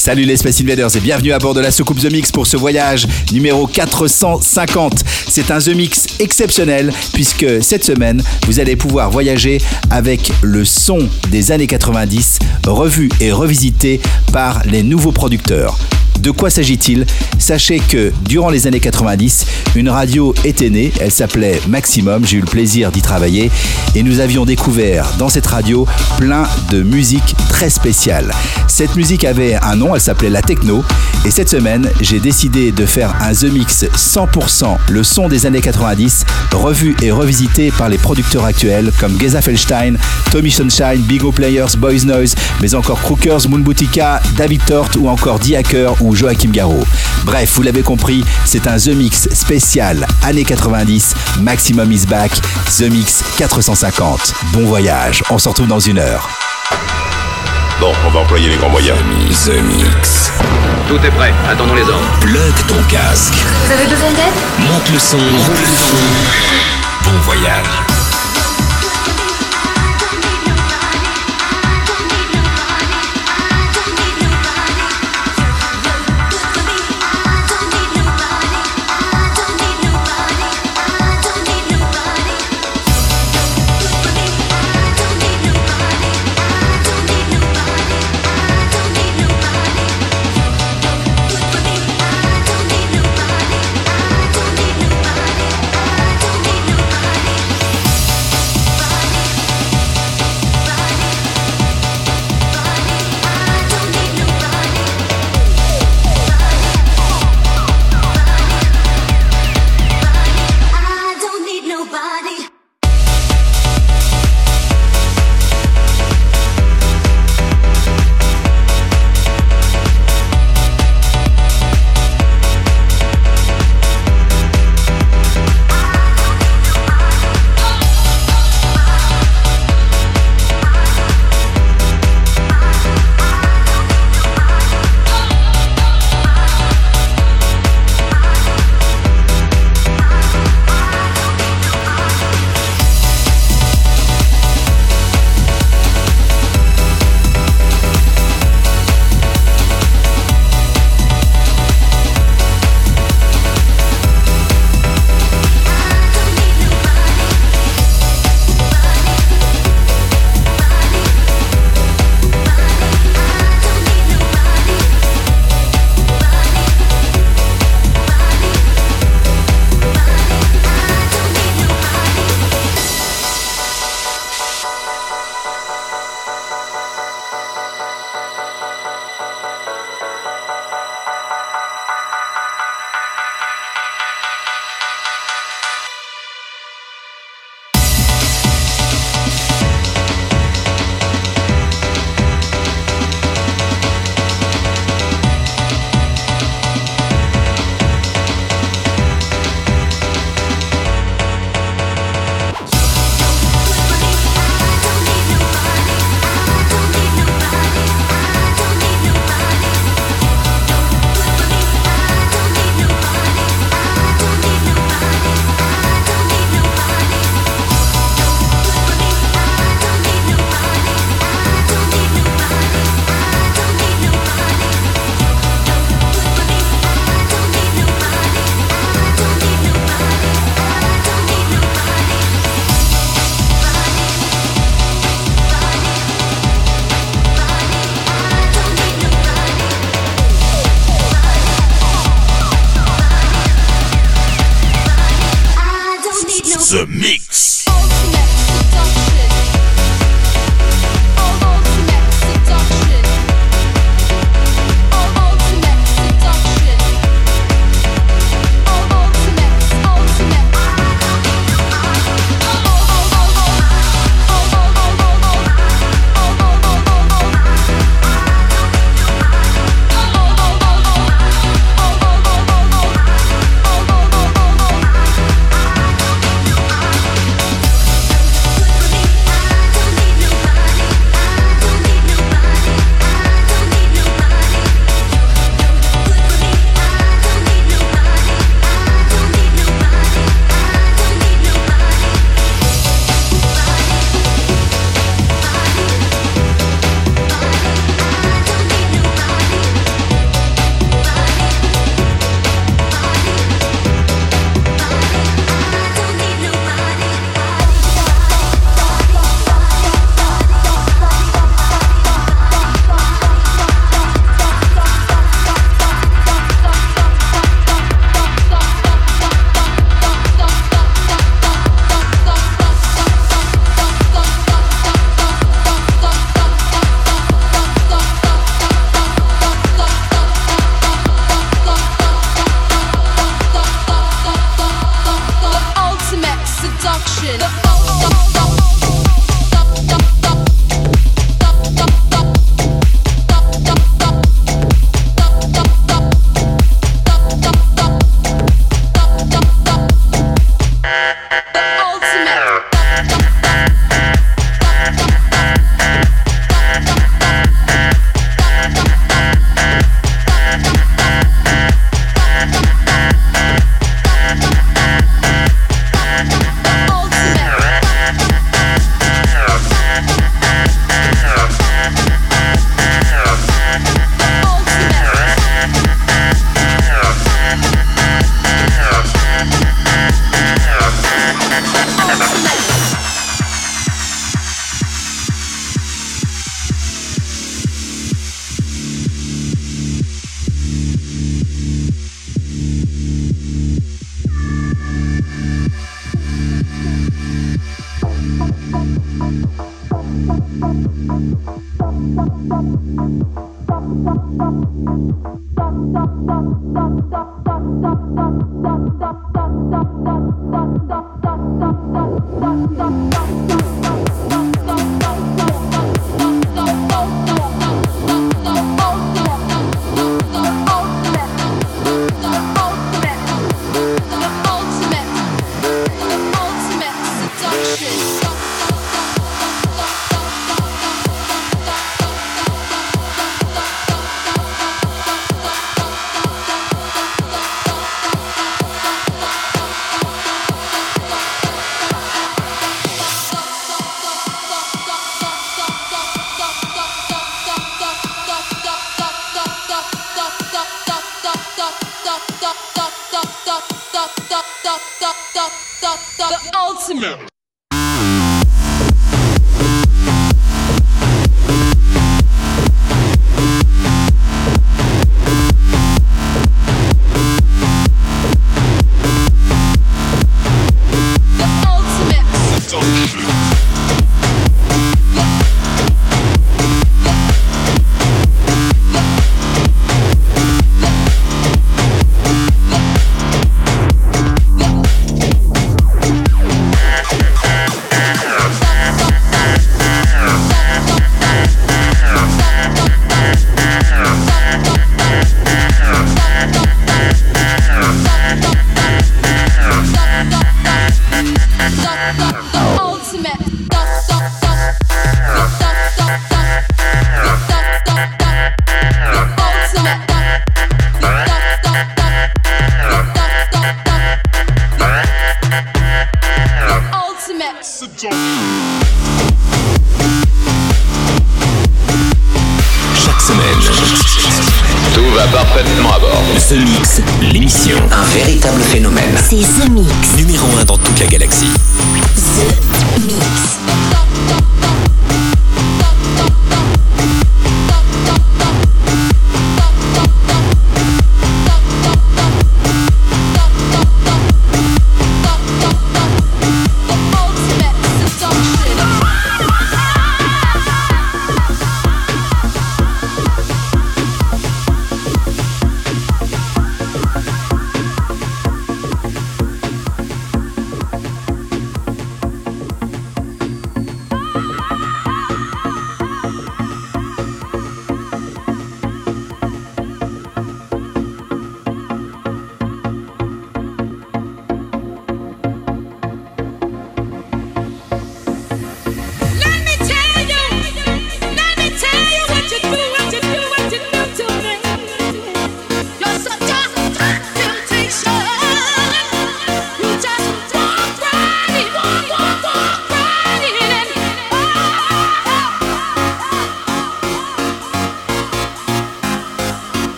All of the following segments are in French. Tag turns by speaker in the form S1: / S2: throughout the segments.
S1: Salut les Space Invaders et bienvenue à bord de la soucoupe The Mix pour ce voyage numéro 450. C'est un The Mix exceptionnel puisque cette semaine, vous allez pouvoir voyager avec le son des années 90 revu et revisité par les nouveaux producteurs. De quoi s'agit-il? Sachez que durant les années 90, une radio était née, elle s'appelait Maximum, j'ai eu le plaisir d'y travailler. Et nous avions découvert dans cette radio plein de musique très spéciale. Cette musique avait un nom, elle s'appelait la techno. Et cette semaine, j'ai décidé de faire un The Mix 100% le son des années 90, revu et revisité par les producteurs actuels comme Geza Felstein, Tommy Sunshine, Big O Players, Boys Noise, mais encore Crookers, Moon Boutica, David Tort ou encore The Hacker ou Joachim Garraud. Bref, vous l'avez compris, c'est un The Mix spécial années 90, Maximum is back, The Mix 450. Bon voyage, on se retrouve dans une heure.
S2: Bon, on va employer les grands moyens.
S3: The Mix.
S4: Tout est prêt, attendons les ordres.
S5: Plug ton casque.
S6: Vous avez besoin d'aide?
S5: Monte le son. Monte le son. Bon voyage.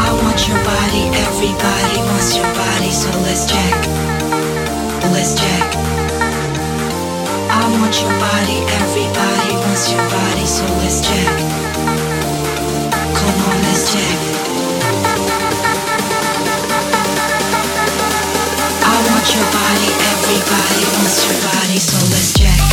S7: I want your body, everybody wants your body, so let's jack. Let's. I want your body, everybody wants your body, so let's. Come on, let's. I want your body, everybody wants your body, so let's jack.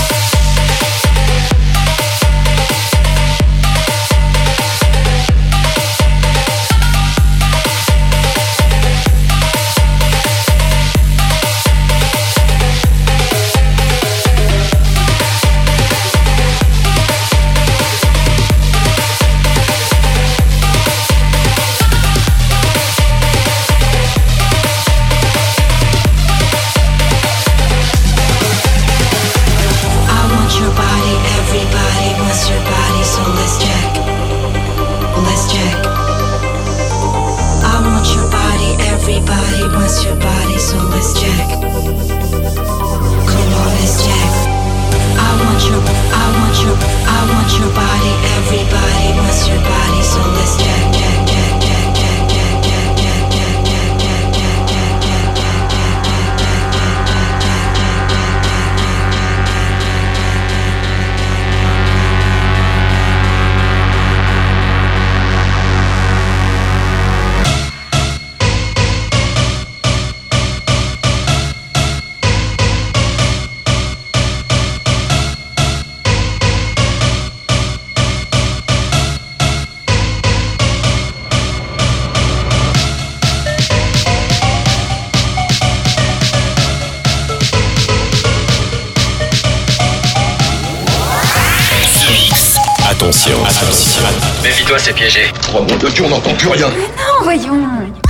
S4: L'oiseau s'est piégé.
S2: Trois mois de Dieu, on n'entend plus rien.
S6: Mais non, voyons.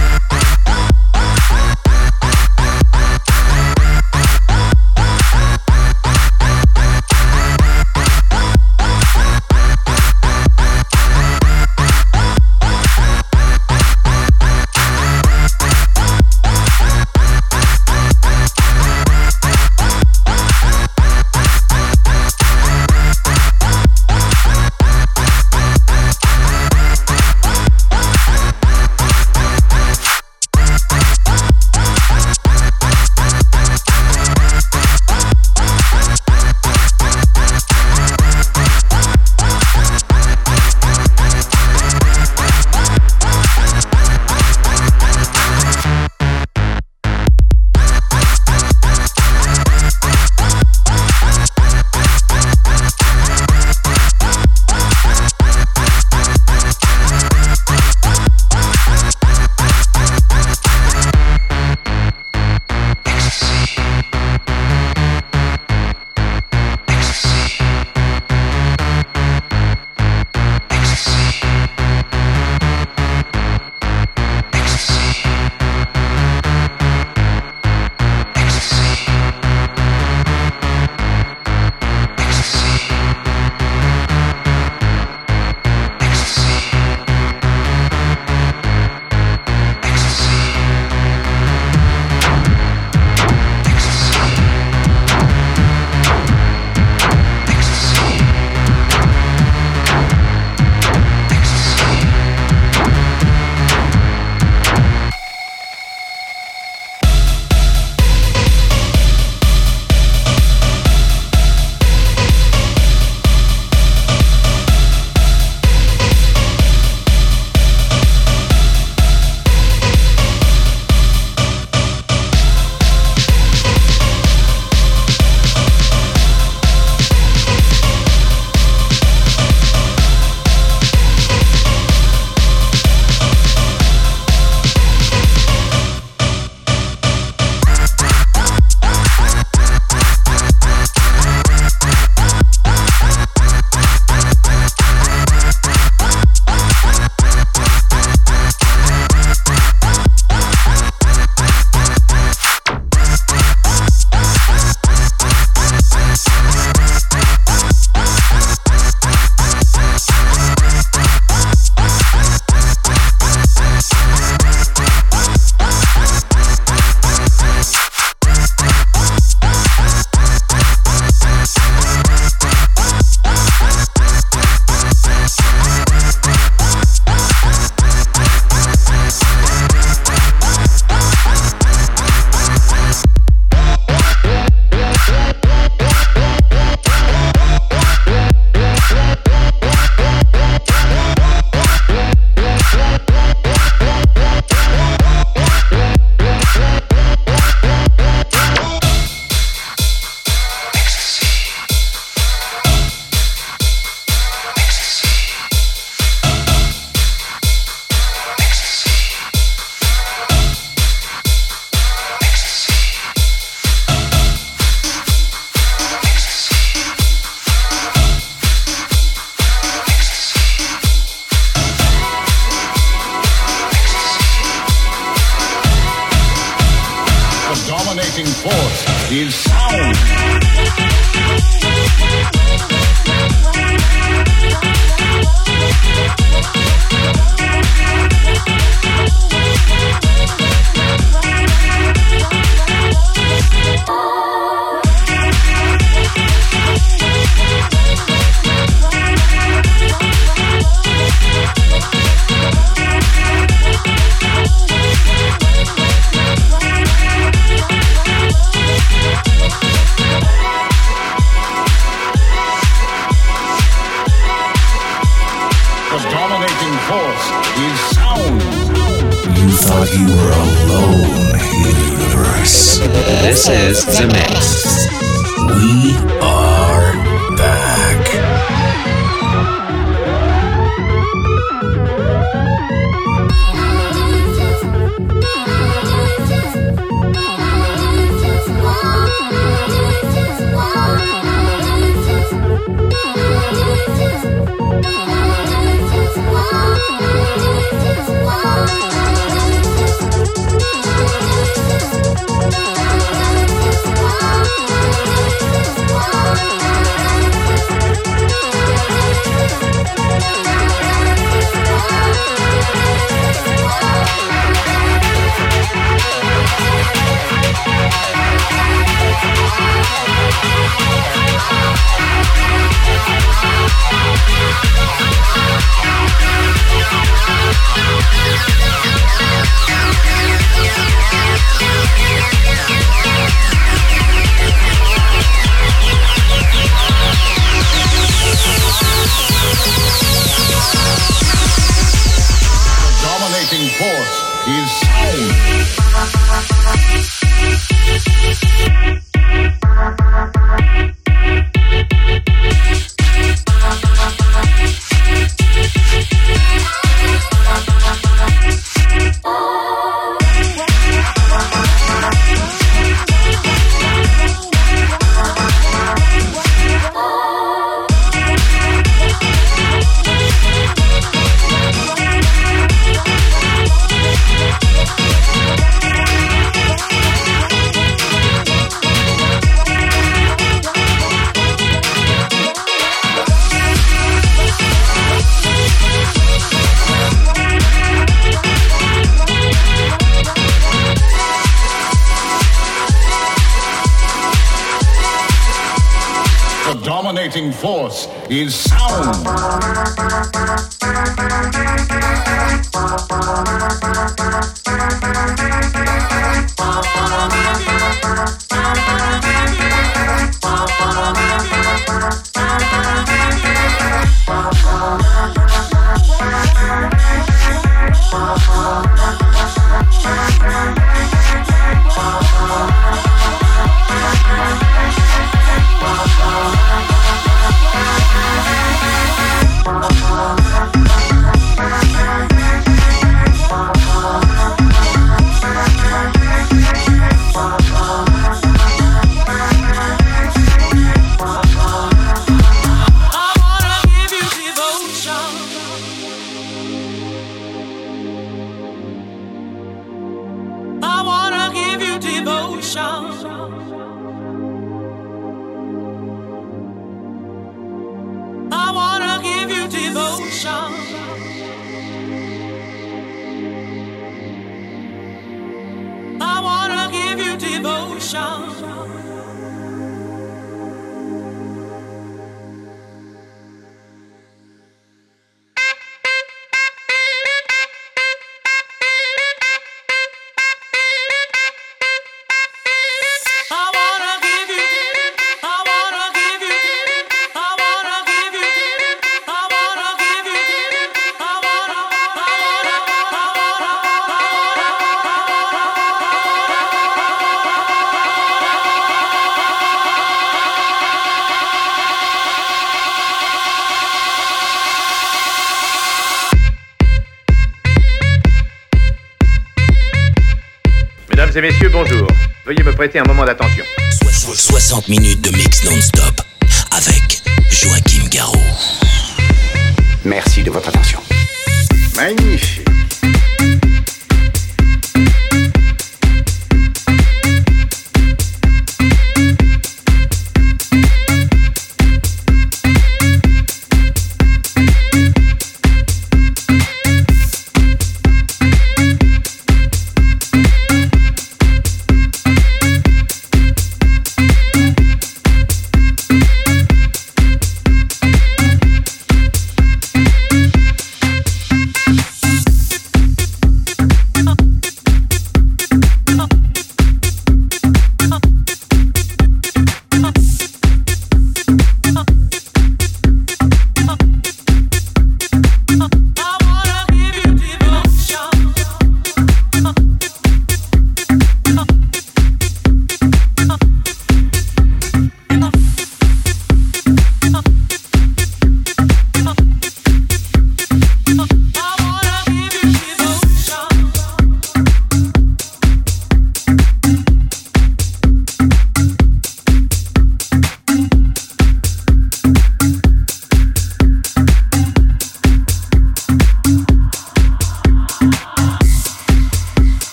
S8: Prêter un moment d'attention.
S5: 60 minutes de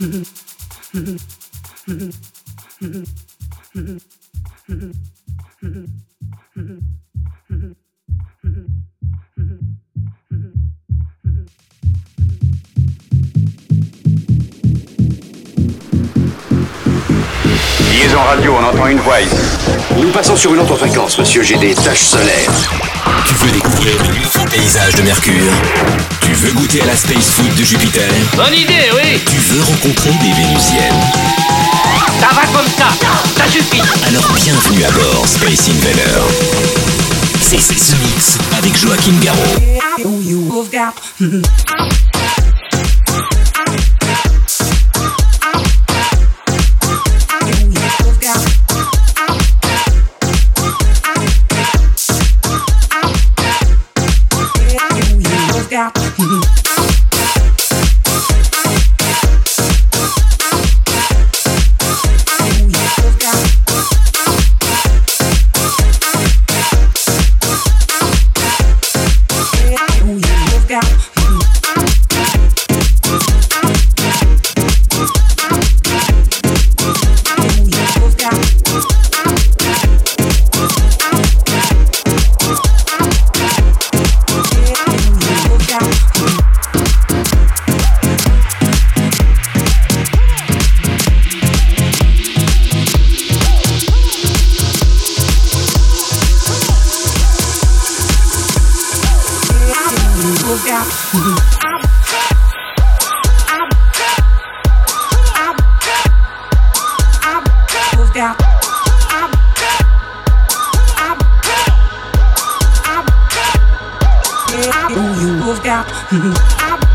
S9: Liaison radio, on entend une voix.
S4: Nous passons sur une autre fréquence, monsieur. J'ai des taches solaires.
S5: Tu veux découvrir le nouveau paysage de Mercure. Tu veux goûter à la space food de Jupiter.
S10: Bonne idée, oui.
S5: Tu veux rencontrer des Vénusiennes.
S10: Ça va comme ça. Ça suffit.
S5: Alors bienvenue à bord, Space Invader. C'est ce mix avec Joachim Garraud.
S11: You've got
S2: mm-hmm.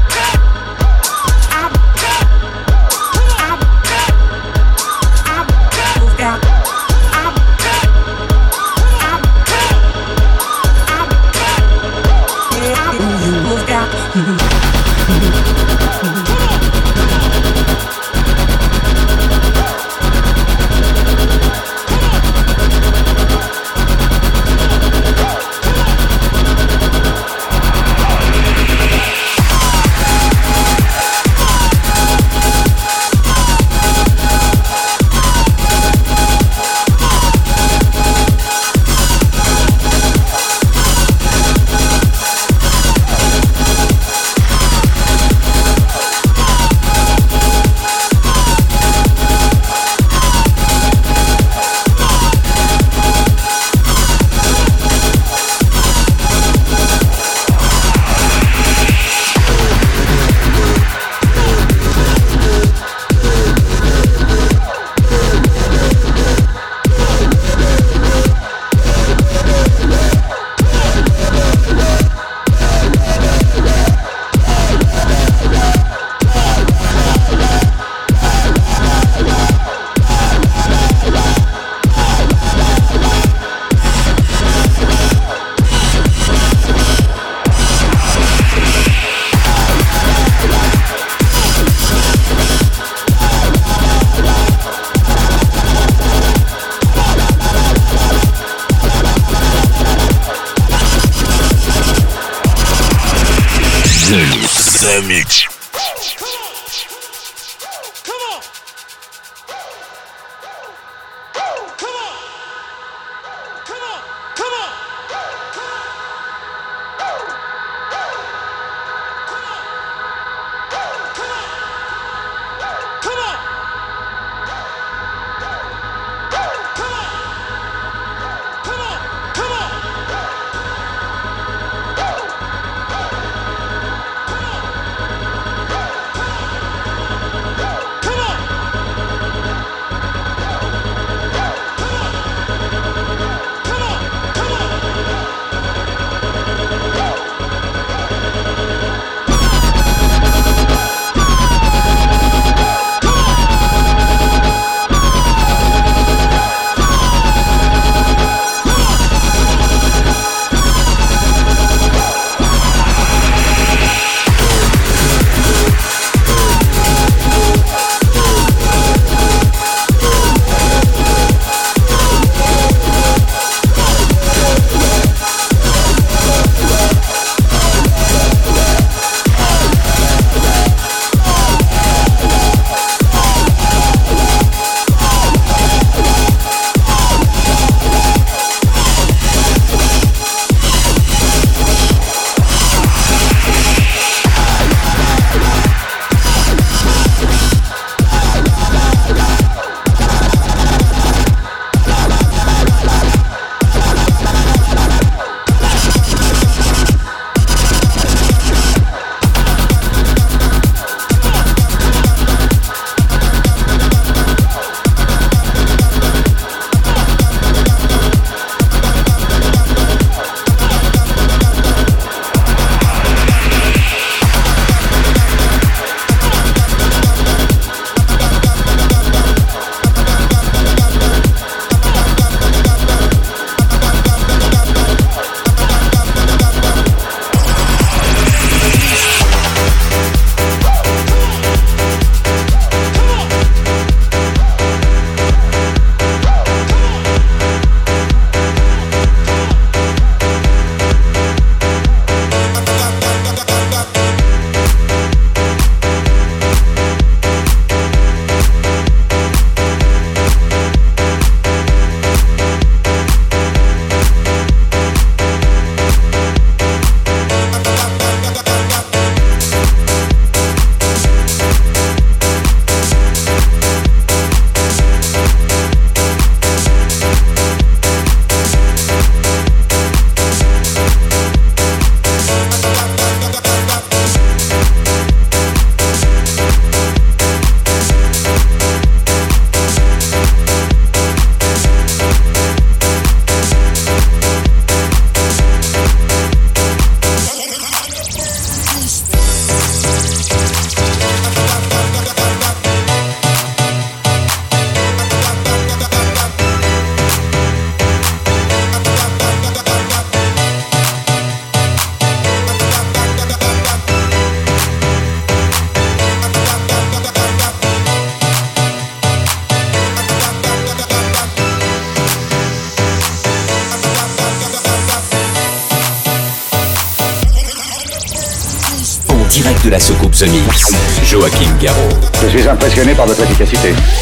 S2: Par votre efficacité.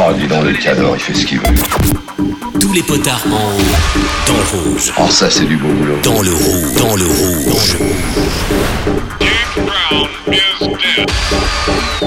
S12: Oh,
S13: dis donc, le cador, il fait ce qu'il veut.
S5: Tous les potards en haut, dans le rouge.
S13: Oh, ça, c'est du beau boulot.
S5: Dans le rouge, dans le rouge. Joachim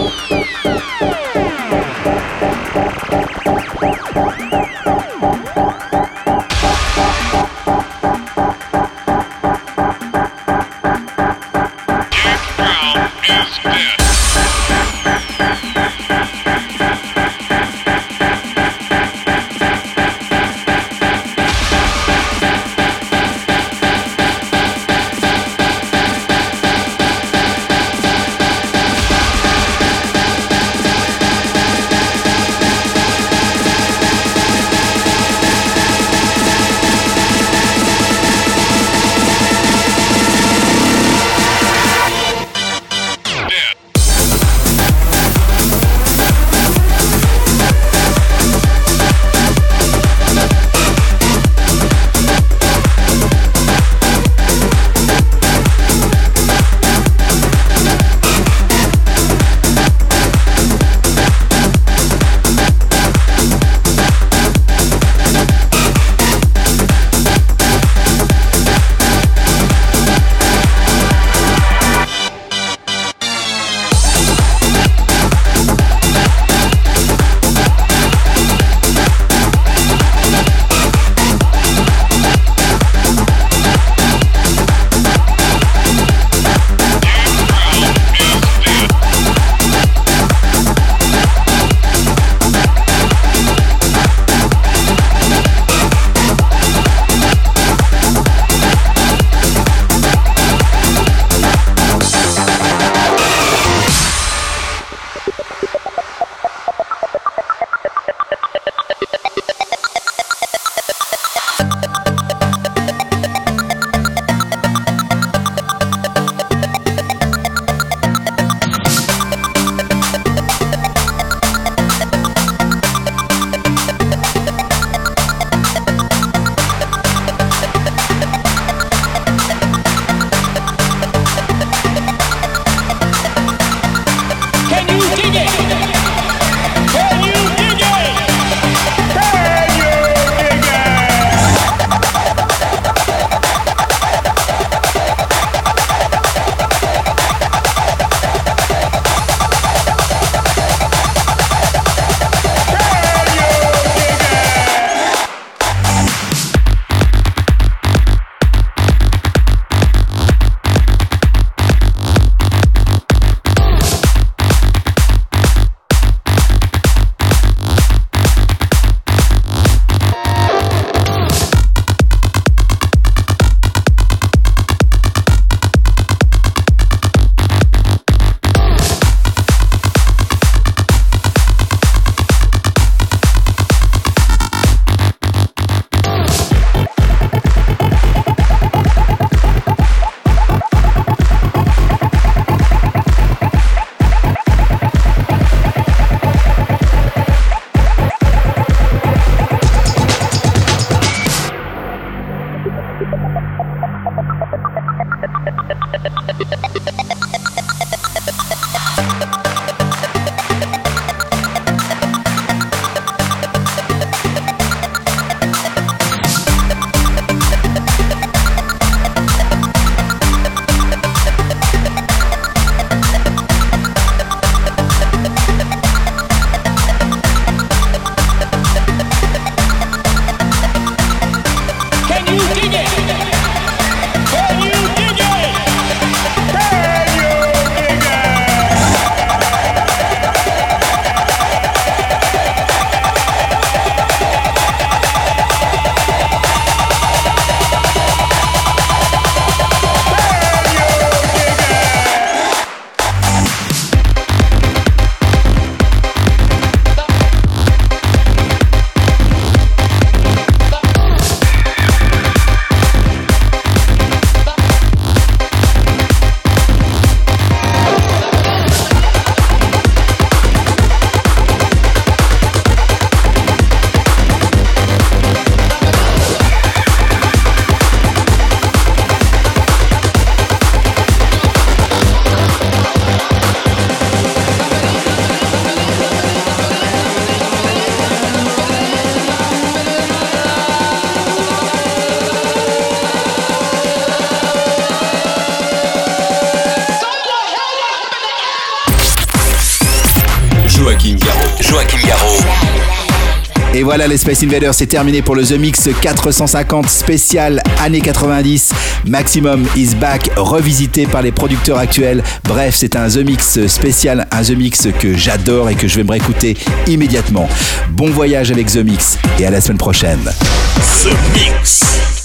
S1: voilà, les Space Invaders, c'est terminé pour le The Mix 450 spécial années 90. Maximum is back, revisité par les producteurs actuels. Bref, c'est un The Mix spécial, un The Mix que j'adore et que je vais me réécouter immédiatement. Bon voyage avec The Mix et à la semaine prochaine.
S5: The Mix.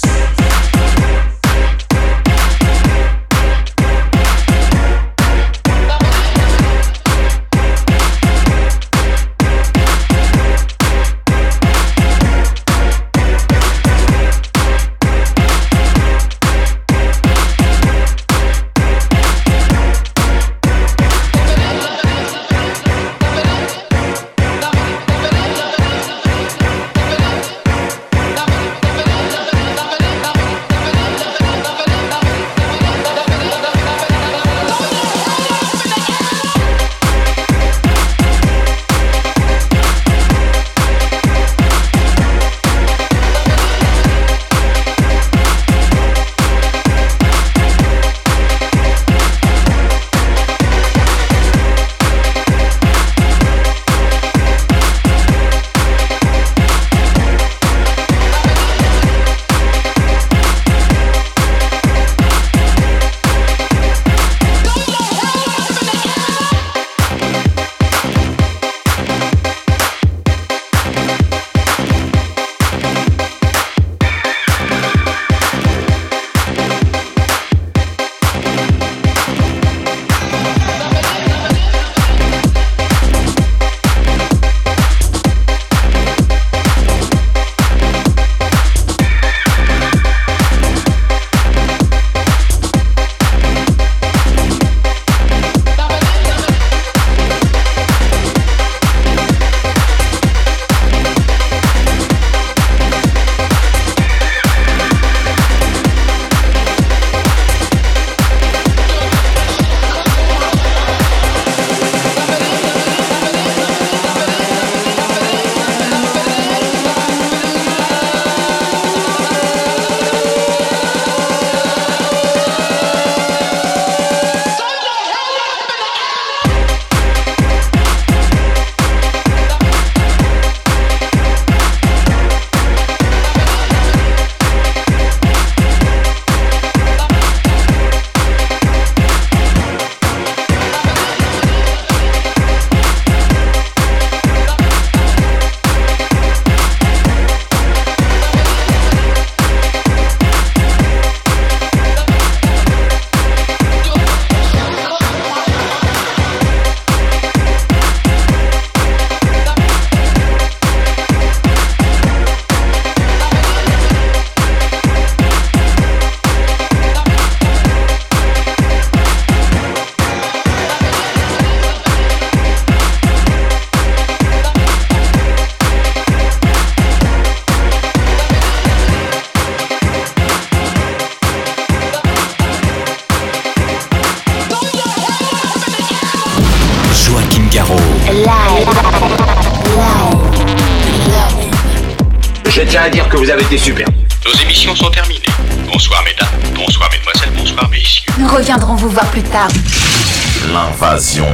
S5: L'invasion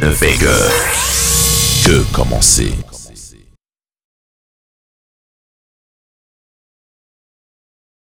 S5: de Vega. Que commencer?